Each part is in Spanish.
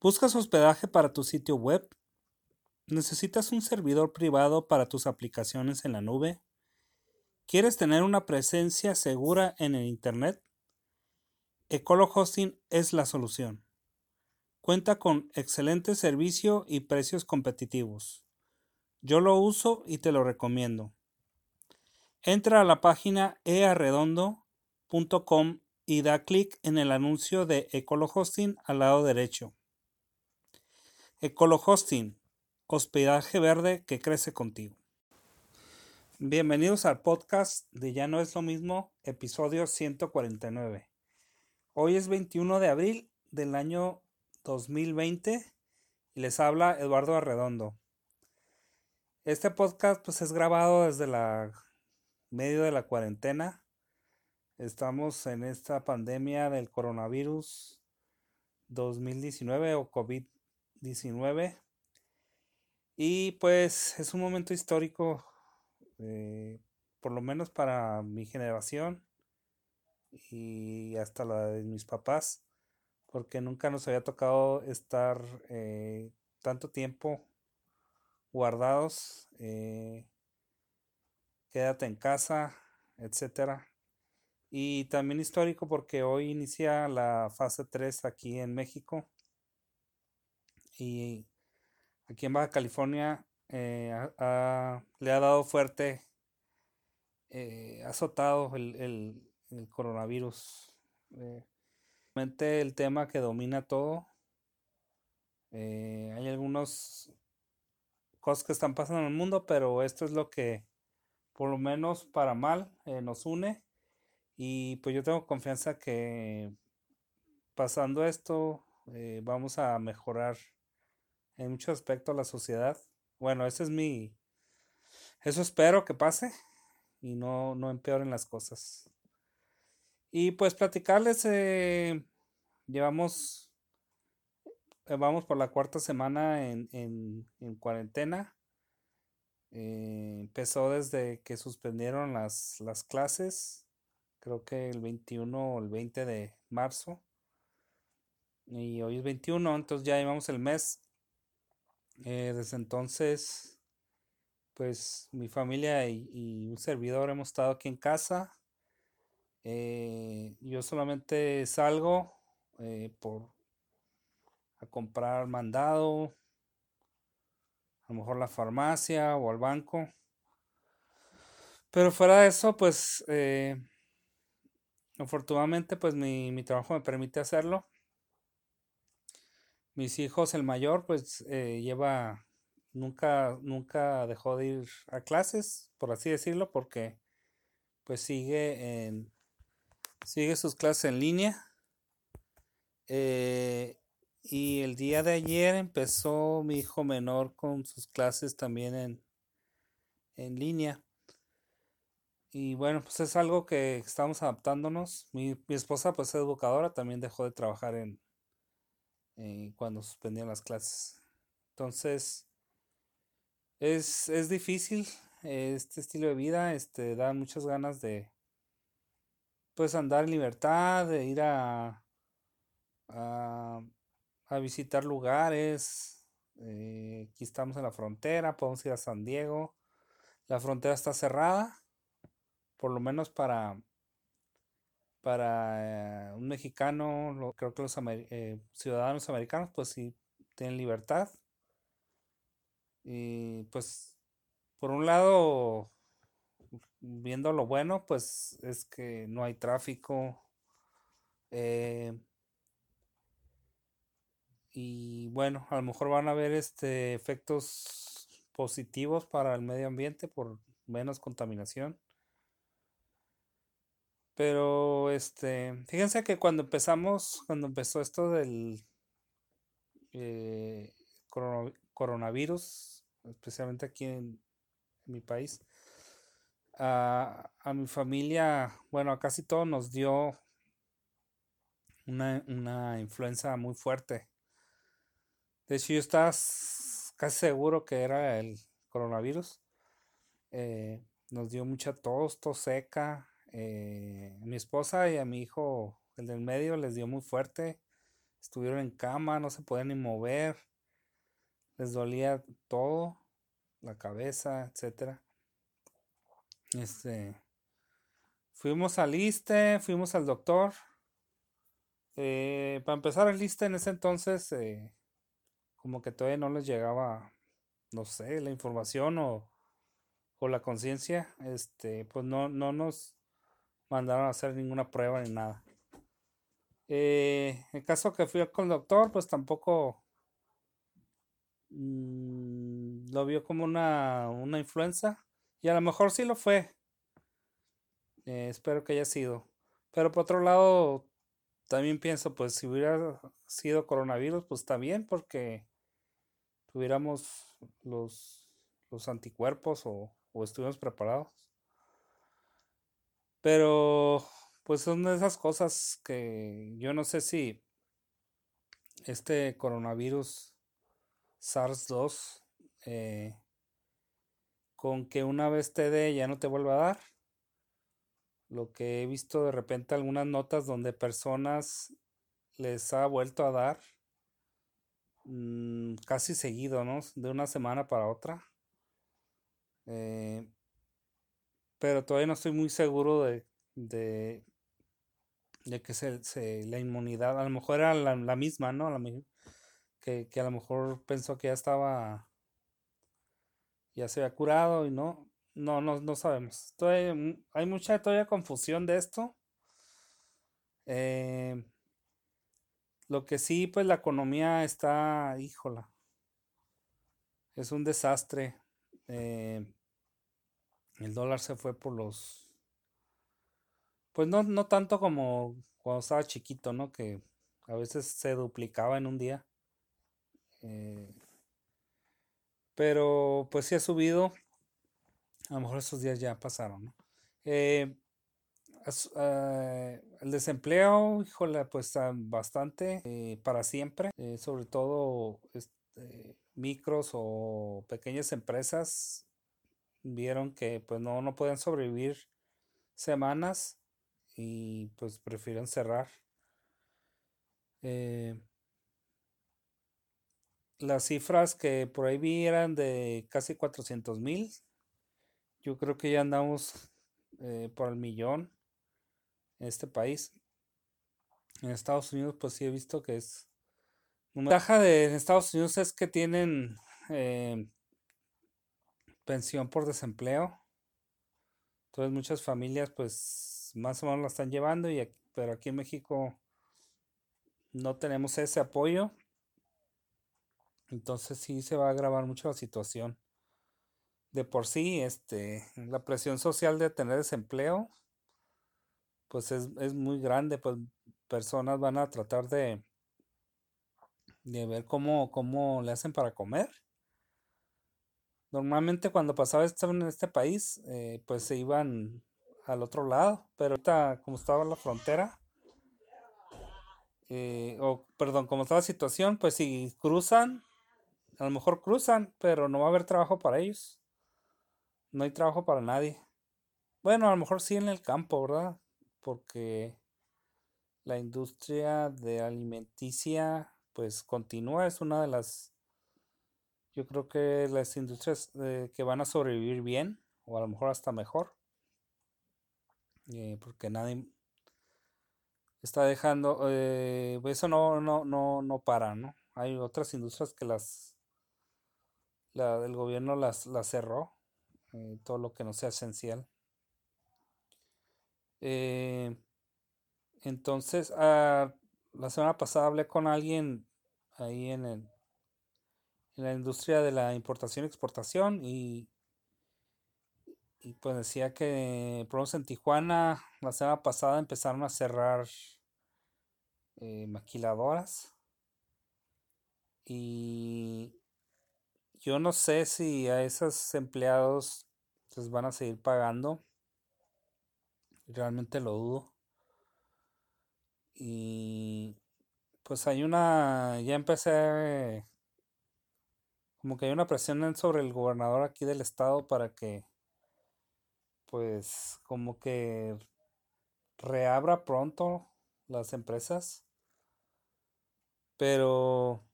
¿Buscas hospedaje para tu sitio web? ¿Necesitas un servidor privado para tus aplicaciones en la nube? ¿Quieres tener una presencia segura en el Internet? Ecolo Hosting es la solución. Cuenta con excelente servicio y precios competitivos. Yo lo uso y te lo recomiendo. Entra a la página earredondo.com y da clic en el anuncio de Ecolo Hosting al lado derecho. Ecolo Hosting, hospedaje verde que crece contigo. Bienvenidos al podcast de Ya no es lo mismo, episodio 149. Hoy es 21 de abril del año 2020 y les habla Eduardo Arredondo. Este podcast pues es grabado desde la medio de la cuarentena. Estamos en esta pandemia del coronavirus 2019 o COVID 19. Y pues es un momento histórico, eh, por lo menos para mi generación y hasta la de mis papás, porque nunca nos había tocado estar eh, tanto tiempo guardados. Eh, quédate en casa, etcétera. Y también histórico porque hoy inicia la fase 3 aquí en México y aquí en Baja California eh, le ha dado fuerte, eh, ha azotado el, coronavirus. Eh, el tema que domina todo. Eh, hay algunas cosas que están pasando en el mundo, pero esto es lo que, por lo menos para mal, nos une. Y pues yo tengo confianza que pasando esto vamos a mejorar en muchos aspectos la sociedad. Bueno, ese es mi... Eso espero que pase y no, no empeoren las cosas. Y pues platicarles, eh, llevamos, eh, vamos por la cuarta semana en, en, cuarentena. Eh, empezó desde que suspendieron las, las clases, creo que el 21 o el 20 de marzo. Y hoy es 21, entonces ya llevamos el mes eh, desde entonces, pues mi familia y, un servidor hemos estado aquí en casa. Eh, yo solamente salgo eh, por a comprar mandado, a lo mejor la farmacia o al banco. Pero fuera de eso, pues afortunadamente, pues mi, mi trabajo me permite hacerlo mis hijos, el mayor, pues eh, lleva, nunca, nunca dejó de ir a clases, por así decirlo, porque pues sigue en, sigue sus clases en línea. Eh, y el día de ayer empezó mi hijo menor con sus clases también en, en línea. Y bueno, pues es algo que estamos adaptándonos. Mi, mi esposa, pues es educadora, también dejó de trabajar en, eh, cuando suspendían las clases. Entonces, es, es difícil este estilo de vida, este, da muchas ganas de, pues, andar en libertad, de ir a, a, visitar lugares. Eh, aquí estamos en la frontera, podemos ir a San Diego. La frontera está cerrada, por lo menos para para eh, un mexicano, creo que los eh, ciudadanos americanos, pues sí tienen libertad. Y pues, por un lado, viendo lo bueno, pues es que no hay tráfico. Eh, y bueno, a lo mejor van a haber este efectos positivos para el medio ambiente por menos contaminación. Pero, este, fíjense que cuando empezamos, cuando empezó esto del eh, coronavirus, especialmente aquí en, mi país, a, mi familia, bueno, a casi todo nos dio una, una influenza muy fuerte. De hecho, yo estaba casi seguro que era el coronavirus. Eh, nos dio mucha tos, tos seca, eh, mi esposa y a mi hijo, el del medio, les dio muy fuerte. estuvieron en cama, no se podían ni mover, les dolía todo, la cabeza, etcétera. Este, fuimos al ISTE, fuimos al doctor. Eh, para empezar el ISTE en ese entonces, eh, como que todavía no les llegaba, no sé, la información o, o la conciencia, este, pues no, no nos mandaron a hacer ninguna prueba ni nada. Eh, en caso que fui con el doctor, pues tampoco mm, lo vio como una, una influenza. Y a lo mejor sí lo fue. Eh, espero que haya sido. Pero por otro lado, también pienso, pues si hubiera sido coronavirus, pues también porque tuviéramos los, los anticuerpos o, o estuviéramos preparados. Pero pues son de esas cosas que yo no sé si este coronavirus SARS-2 eh, con que una vez te dé ya no te vuelva a dar. Lo que he visto de repente algunas notas donde personas les ha vuelto a dar mm, casi seguido, ¿no? De una semana para otra. Eh, pero todavía no estoy muy seguro de, de, que se, la inmunidad, a lo mejor era la, misma, ¿no? que, que, a lo mejor pensó que ya estaba, ya se había curado y no, no, no, no sabemos. hay mucha todavía confusión de esto. Eh, lo que sí, pues la economía está, híjola, es un desastre. Eh, el dólar se fue por los pues no, no tanto como cuando estaba chiquito, ¿no? Que a veces se duplicaba en un día. Eh, pero pues sí ha subido. A lo mejor esos días ya pasaron, ¿no? Eh, eh, el desempleo, híjole, pues bastante para siempre. sobre todo este, micros o pequeñas empresas vieron que pues no, no pueden sobrevivir semanas y pues prefieren cerrar. Eh, las cifras que por ahí vi eran de casi 400 mil. Yo creo que ya andamos eh, por el millón en este país. En Estados Unidos, pues sí he visto que es. La ventaja de Estados Unidos es que tienen eh, pensión por desempleo. Entonces muchas familias pues más o menos la están llevando, y pero aquí en México no tenemos ese apoyo. Entonces sí se va a agravar mucho la situación. De por sí, este, la presión social de tener desempleo, pues es, muy grande, pues personas van a tratar de, de ver cómo, cómo le hacen para comer. Normalmente cuando pasaba en este país, eh, pues se iban al otro lado. Pero ahorita, como estaba la frontera, eh, o perdón, como estaba la situación, pues si cruzan, a lo mejor cruzan, pero no va a haber trabajo para ellos. No hay trabajo para nadie. Bueno, a lo mejor sí en el campo, ¿verdad? Porque la industria de alimenticia, pues continúa, es una de las, yo creo que las industrias eh, que van a sobrevivir bien, o a lo mejor hasta mejor. Eh, porque nadie está dejando, eh, eso no, no, no, no para, ¿no? Hay otras industrias que las, la, el gobierno las, las cerró, todo lo que no sea esencial. entonces, ah, la semana pasada hablé con alguien ahí en, el, en la industria de la importación y exportación y y pues decía que por en Tijuana la semana pasada empezaron a cerrar eh, maquiladoras. Y yo no sé si a esos empleados les van a seguir pagando. Realmente lo dudo. Y pues hay una, ya empecé, como que hay una presión sobre el gobernador aquí del estado para que pues como que reabra pronto las empresas. Pero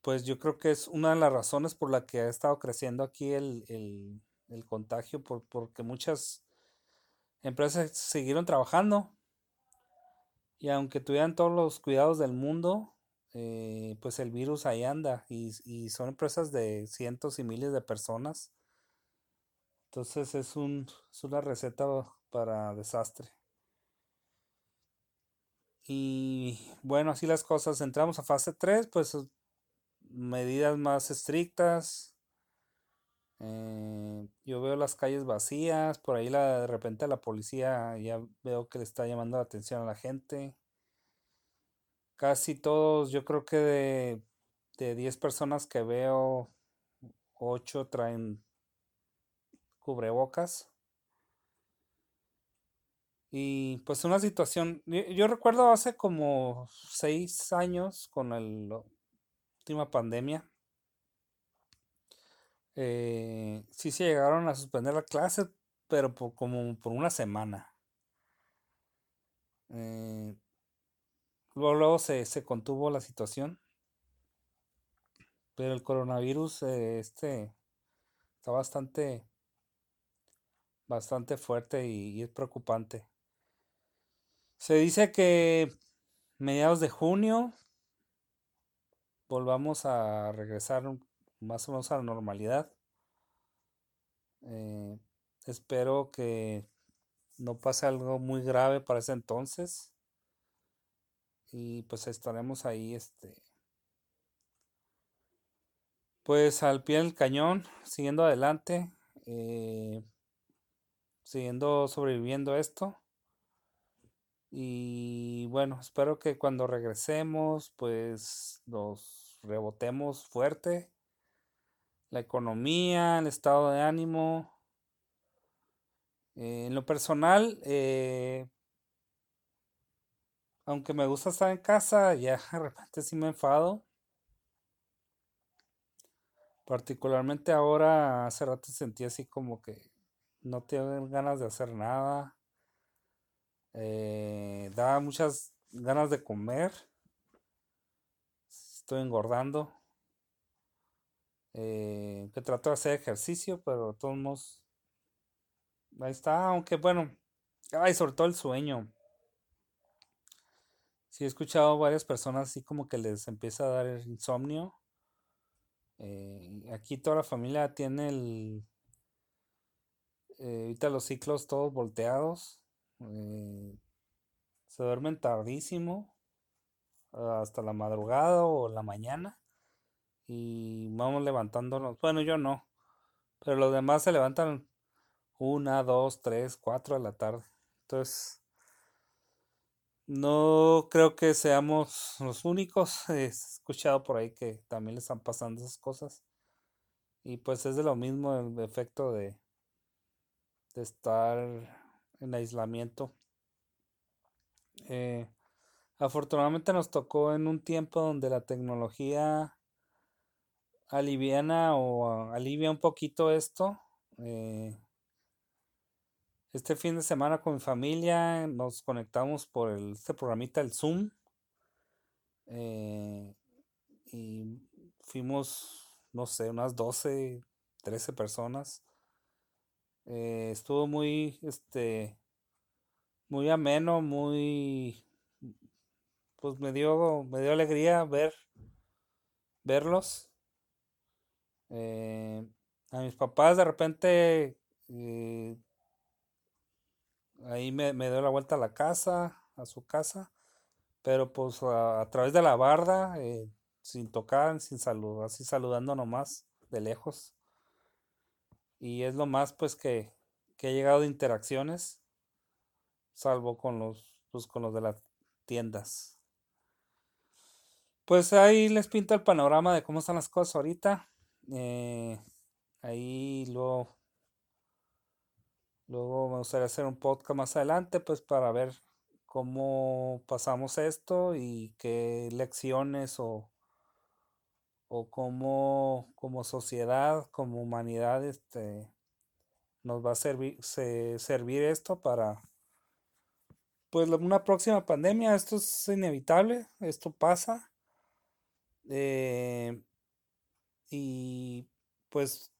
pues yo creo que es una de las razones por la que ha estado creciendo aquí el, el, contagio, por, porque muchas empresas siguieron trabajando y aunque tuvieran todos los cuidados del mundo, eh, pues el virus ahí anda y, y, son empresas de cientos y miles de personas. Entonces es, un, es una receta para desastre. Y bueno, así las cosas. Entramos a fase 3, pues medidas más estrictas. Eh, yo veo las calles vacías, por ahí la, de repente la policía ya veo que le está llamando la atención a la gente. Casi todos, yo creo que de, de 10 personas que veo, 8 traen cubrebocas. Y pues una situación, yo, recuerdo hace como 6 años con la última pandemia, eh, sí se llegaron a suspender la clase, pero por, como por una semana. Eh, luego, se, contuvo la situación. Pero el coronavirus eh, este está bastante bastante fuerte y, es preocupante. Se dice que mediados de junio volvamos a regresar más o menos a la normalidad. Eh, espero que no pase algo muy grave para ese entonces. Y pues estaremos ahí, este. Pues al pie del cañón, siguiendo adelante, eh, siguiendo sobreviviendo esto. Y bueno, espero que cuando regresemos, pues nos rebotemos fuerte la economía, el estado de ánimo. Eh, en lo personal, eh, aunque me gusta estar en casa, ya de repente sí me enfado. Particularmente ahora, hace rato sentí así como que no tengo ganas de hacer nada. Eh, daba muchas ganas de comer. Estoy engordando. Eh, que trato de hacer ejercicio, pero todos modos. Ahí está, aunque bueno. Ay, sobre todo el sueño. Sí, he escuchado varias personas así como que les empieza a dar insomnio. Eh, aquí toda la familia tiene el. Eh, ahorita los ciclos todos volteados. se duermen tardísimo. Hasta la madrugada o la mañana y vamos levantándonos. Bueno, yo no, pero los demás se levantan una, dos, tres, cuatro de la tarde. Entonces, no creo que seamos los únicos. He escuchado por ahí que también le están pasando esas cosas. Y pues es de lo mismo el efecto de, de estar en aislamiento. Eh, afortunadamente nos tocó en un tiempo donde la tecnología aliviana o alivia un poquito esto. Eh, este fin de semana con mi familia nos conectamos por este programita, el Zoom. Eh, y fuimos, no sé, unas 12, 13 personas. Eh, estuvo muy, este, muy ameno, muy, pues me dio, me dio alegría ver, verlos. Eh, a mis papás de repente ahí me, me doy la vuelta a la casa, a su casa, pero pues a, través de la barda, eh, sin tocar, sin saludar, así saludando nomás de lejos. Y es lo más pues que, que he llegado de interacciones, salvo con los, pues, con los de las tiendas. Pues ahí les pinto el panorama de cómo están las cosas ahorita. Eh, ahí luego, luego me gustaría hacer un podcast más adelante, pues para ver cómo pasamos esto y qué lecciones o, o cómo como sociedad, como humanidad, este, nos va a servir, servir esto para, pues una próxima pandemia, esto es inevitable, esto pasa. Eh, y pues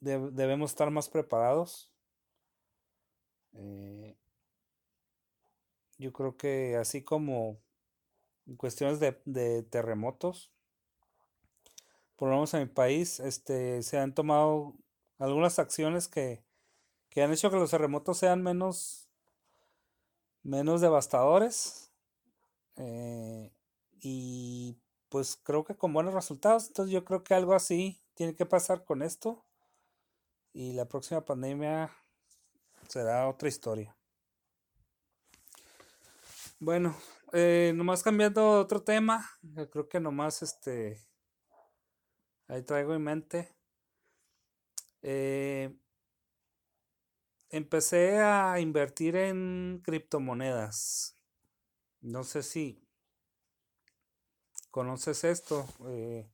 debemos estar más preparados. Eh, yo creo que así como en cuestiones de, terremotos, por lo menos en mi país, este, se han tomado algunas acciones que, que han hecho que los terremotos sean menos, menos devastadores. Eh, y pues creo que con buenos resultados. Entonces yo creo que algo así tiene que pasar con esto. Y la próxima pandemia será otra historia. Bueno, eh, nomás cambiando otro tema. Yo creo que nomás este. Ahí traigo en mente. Eh, empecé a invertir en criptomonedas. No sé si conoces esto. Eh,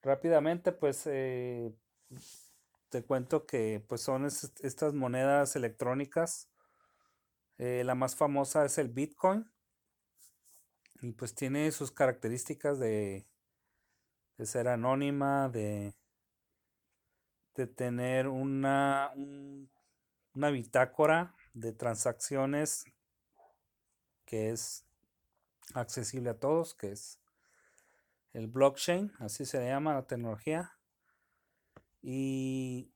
rápidamente, pues eh, te cuento que pues son estas monedas electrónicas. Eh, la más famosa es el Bitcoin. Y pues tiene sus características de, de ser anónima, de, de tener una, una bitácora de transacciones que es accesible a todos, que es el blockchain, así se llama la tecnología. Y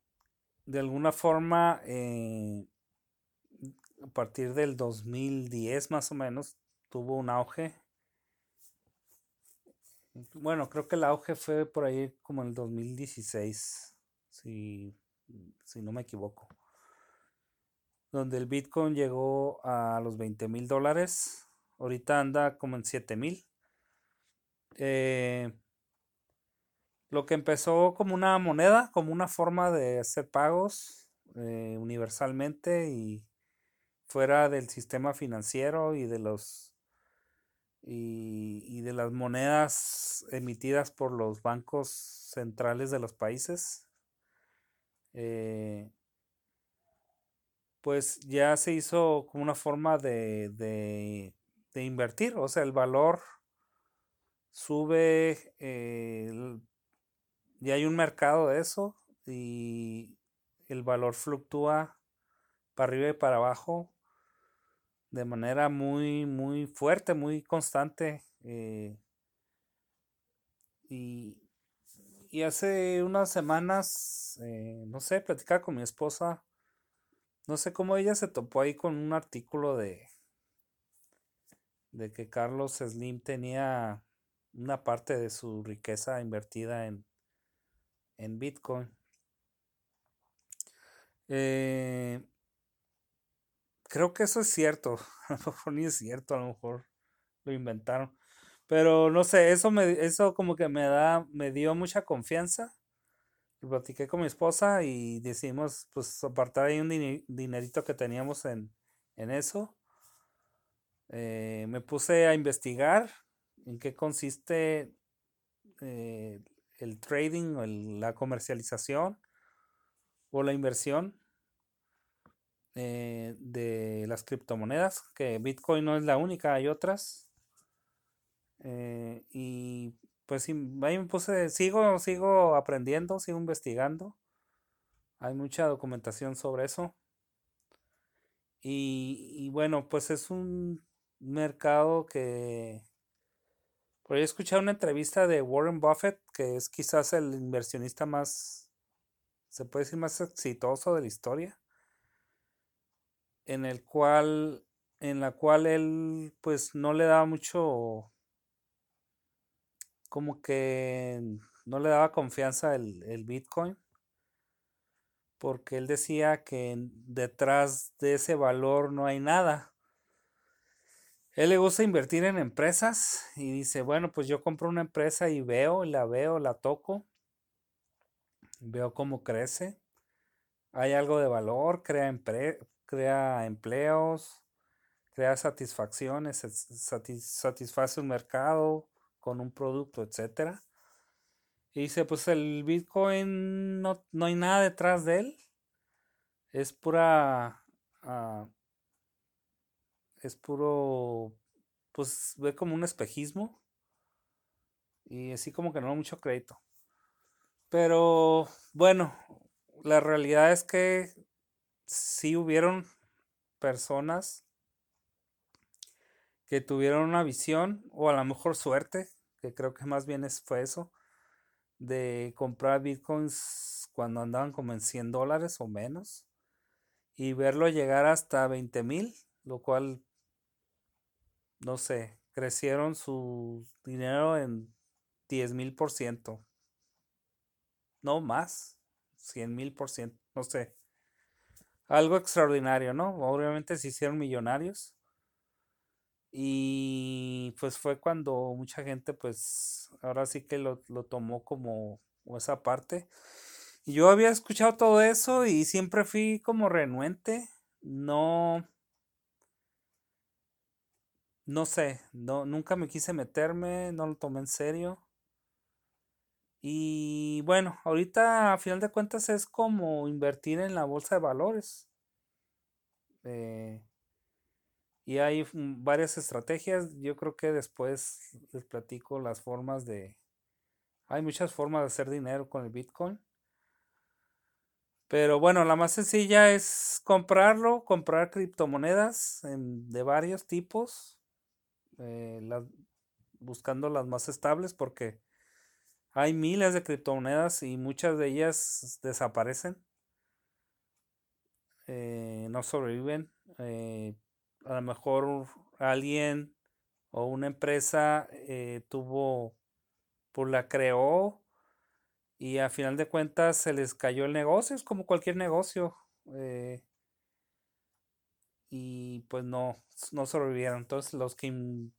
de alguna forma, eh, a partir del 2010 más o menos, tuvo un auge. Bueno, creo que el auge fue por ahí como en el 2016, si, si no me equivoco. Donde el Bitcoin llegó a los 20 mil dólares Ahorita anda como en 7000. Eh, lo que empezó como una moneda, como una forma de hacer pagos eh, universalmente y fuera del sistema financiero y de los y, de las monedas emitidas por los bancos centrales de los países. Eh, pues ya se hizo como una forma de de invertir, o sea, el valor sube, eh, ya hay un mercado de eso y el valor fluctúa para arriba y para abajo de manera muy, muy fuerte, muy constante. Eh, y, hace unas semanas, eh, no sé, platicaba con mi esposa, no sé cómo ella se topó ahí con un artículo de, de que Carlos Slim tenía una parte de su riqueza invertida en, en Bitcoin. Eh, creo que eso es cierto. A lo mejor ni es cierto, a lo mejor lo inventaron. Pero no sé, eso me, eso como que me da, me dio mucha confianza. Lo platiqué con mi esposa y decidimos pues apartar ahí un dinerito que teníamos en, en eso. Eh, me puse a investigar en qué consiste eh, el trading o la comercialización o la inversión eh, de las criptomonedas, que Bitcoin no es la única, hay otras. y pues ahí me puse, sigo, sigo aprendiendo, sigo investigando. Hay mucha documentación sobre eso. y bueno, pues es un mercado que... Por ahí he escuchado una entrevista de Warren Buffett, que es quizás el inversionista más, se puede decir, más exitoso de la historia, en el cual, en la cual él, pues, no le daba mucho, como que no le daba confianza el, el Bitcoin, porque él decía que detrás de ese valor no hay nada él le gusta invertir en empresas y dice, bueno, pues yo compro una empresa y veo, la veo, la toco, veo cómo crece, hay algo de valor, crea, crea empleos, crea satisfacciones, satisface un mercado con un producto, etcétera. Y dice, pues el Bitcoin no, no, hay nada detrás de él. Es pura ah, es puro, pues ve como un espejismo y así como que no da mucho crédito. Pero bueno, la realidad es que sí hubieron personas que tuvieron una visión o a lo mejor suerte, que creo que más bien fue eso, de comprar bitcoins cuando andaban como en 100 dólares o menos y verlo llegar hasta 20 mil, lo cual, no sé, crecieron su dinero en 10 mil por ciento. No más, 100 mil por ciento, no sé. Algo extraordinario, ¿no? Obviamente se hicieron millonarios. Y pues fue cuando mucha gente, pues ahora sí que lo, lo tomó como esa parte. Y yo había escuchado todo eso y siempre fui como renuente. No, no sé, no, nunca me quise meterme, no lo tomé en serio. Y bueno, ahorita a final de cuentas es como invertir en la bolsa de valores. Eh, y hay varias estrategias. Yo creo que después les platico las formas de... Hay muchas formas de hacer dinero con el Bitcoin. Pero bueno, la más sencilla es comprarlo, comprar criptomonedas de varios tipos, eh, buscando las más estables porque hay miles de criptomonedas y muchas de ellas desaparecen, eh, no sobreviven. Eh, a lo mejor alguien o una empresa tuvo, pues la creó y a final de cuentas se les cayó el negocio, es como cualquier negocio. Y pues no, no sobrevivieron. Entonces los que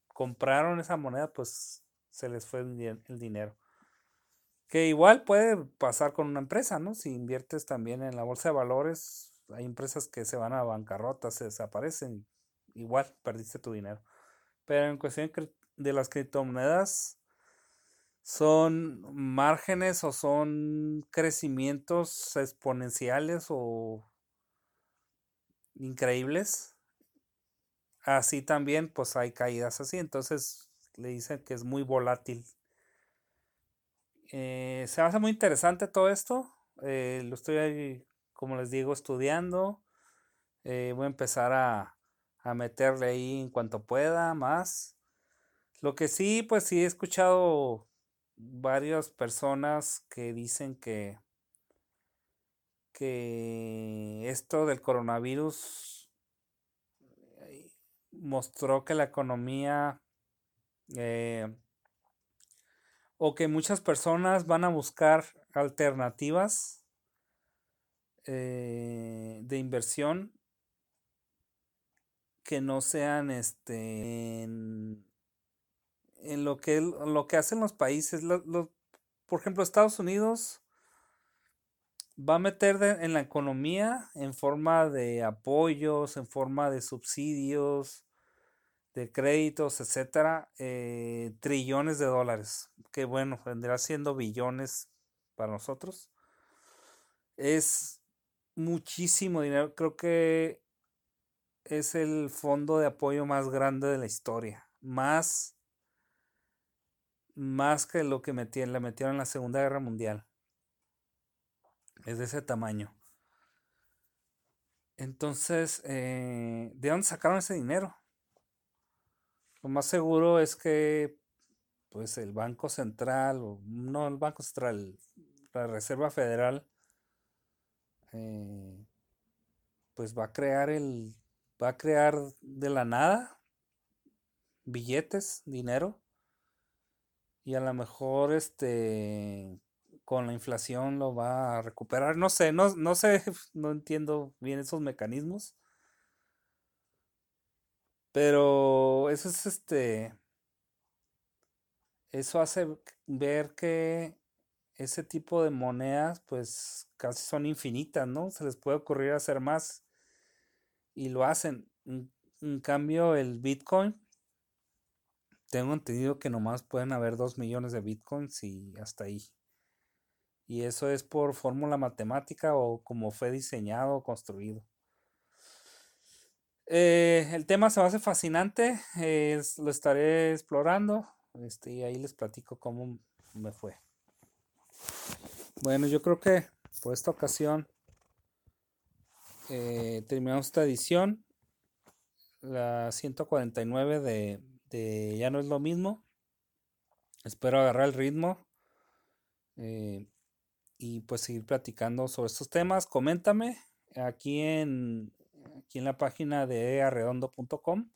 compraron esa moneda, pues se les fue el, dinero. Que igual puede pasar con una empresa, ¿no? Si inviertes también en la bolsa de valores, hay empresas que se van a bancarrota, se desaparecen, igual perdiste tu dinero. Pero en cuestión de las criptomonedas, son márgenes o son crecimientos exponenciales o increíbles. Así también, pues hay caídas así. Entonces le dicen que es muy volátil. Eh, se hace muy interesante todo esto. Eh, lo estoy, como les digo, estudiando. Eh, voy a empezar a, a meterle ahí en cuanto pueda más. Lo que sí, pues sí he escuchado varias personas que dicen que, que esto del coronavirus eh, mostró que la economía eh, o que muchas personas van a buscar alternativas eh, de inversión que no sean este en lo que, lo que hacen los países. por ejemplo, Estados Unidos va a meter en la economía en forma de apoyos, en forma de subsidios, de créditos, etcétera, eh, trillones de dólares, que bueno, vendrá siendo billones para nosotros. Es muchísimo dinero, creo que es el fondo de apoyo más grande de la historia, más más que lo que metieron, la metieron en la Segunda Guerra Mundial. Es de ese tamaño. Entonces, eh, ¿de dónde sacaron ese dinero? Lo más seguro es que, pues, el Banco Central, o no el Banco Central, la Reserva Federal, eh, pues va a crear el, va a crear de la nada billetes, dinero, y a lo mejor este con la inflación lo va a recuperar. No sé, no, no sé, no entiendo bien esos mecanismos. Pero eso es este. Eso hace ver que ese tipo de monedas, pues casi son infinitas, ¿no? Se les puede ocurrir hacer más y lo hacen. En cambio, el Bitcoin tengo entendido que nomás pueden haber 2 millones de bitcoins y hasta ahí. Y eso es por fórmula matemática o como fue diseñado o construido. Eh, el tema se me hace fascinante, lo estaré explorando este, y ahí les platico cómo me fue. Bueno, yo creo que por esta ocasión eh, terminamos esta edición, la 149 de, de Ya no es lo mismo. Espero agarrar el ritmo eh, y pues seguir platicando sobre estos temas. Coméntame aquí en, aquí en la página de arredondo.com.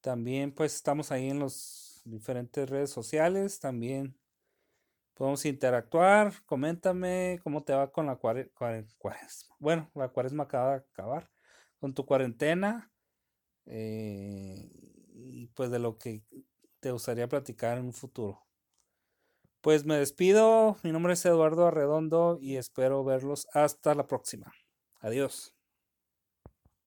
También pues estamos ahí en las diferentes redes sociales. También podemos interactuar. Coméntame cómo te va con la cuaresma. Bueno, la cuaresma acaba de acabar. Con tu cuarentena. Eh, y pues de lo que te gustaría platicar en un futuro. Pues me despido, mi nombre es Eduardo Arredondo y espero verlos hasta la próxima. Adiós.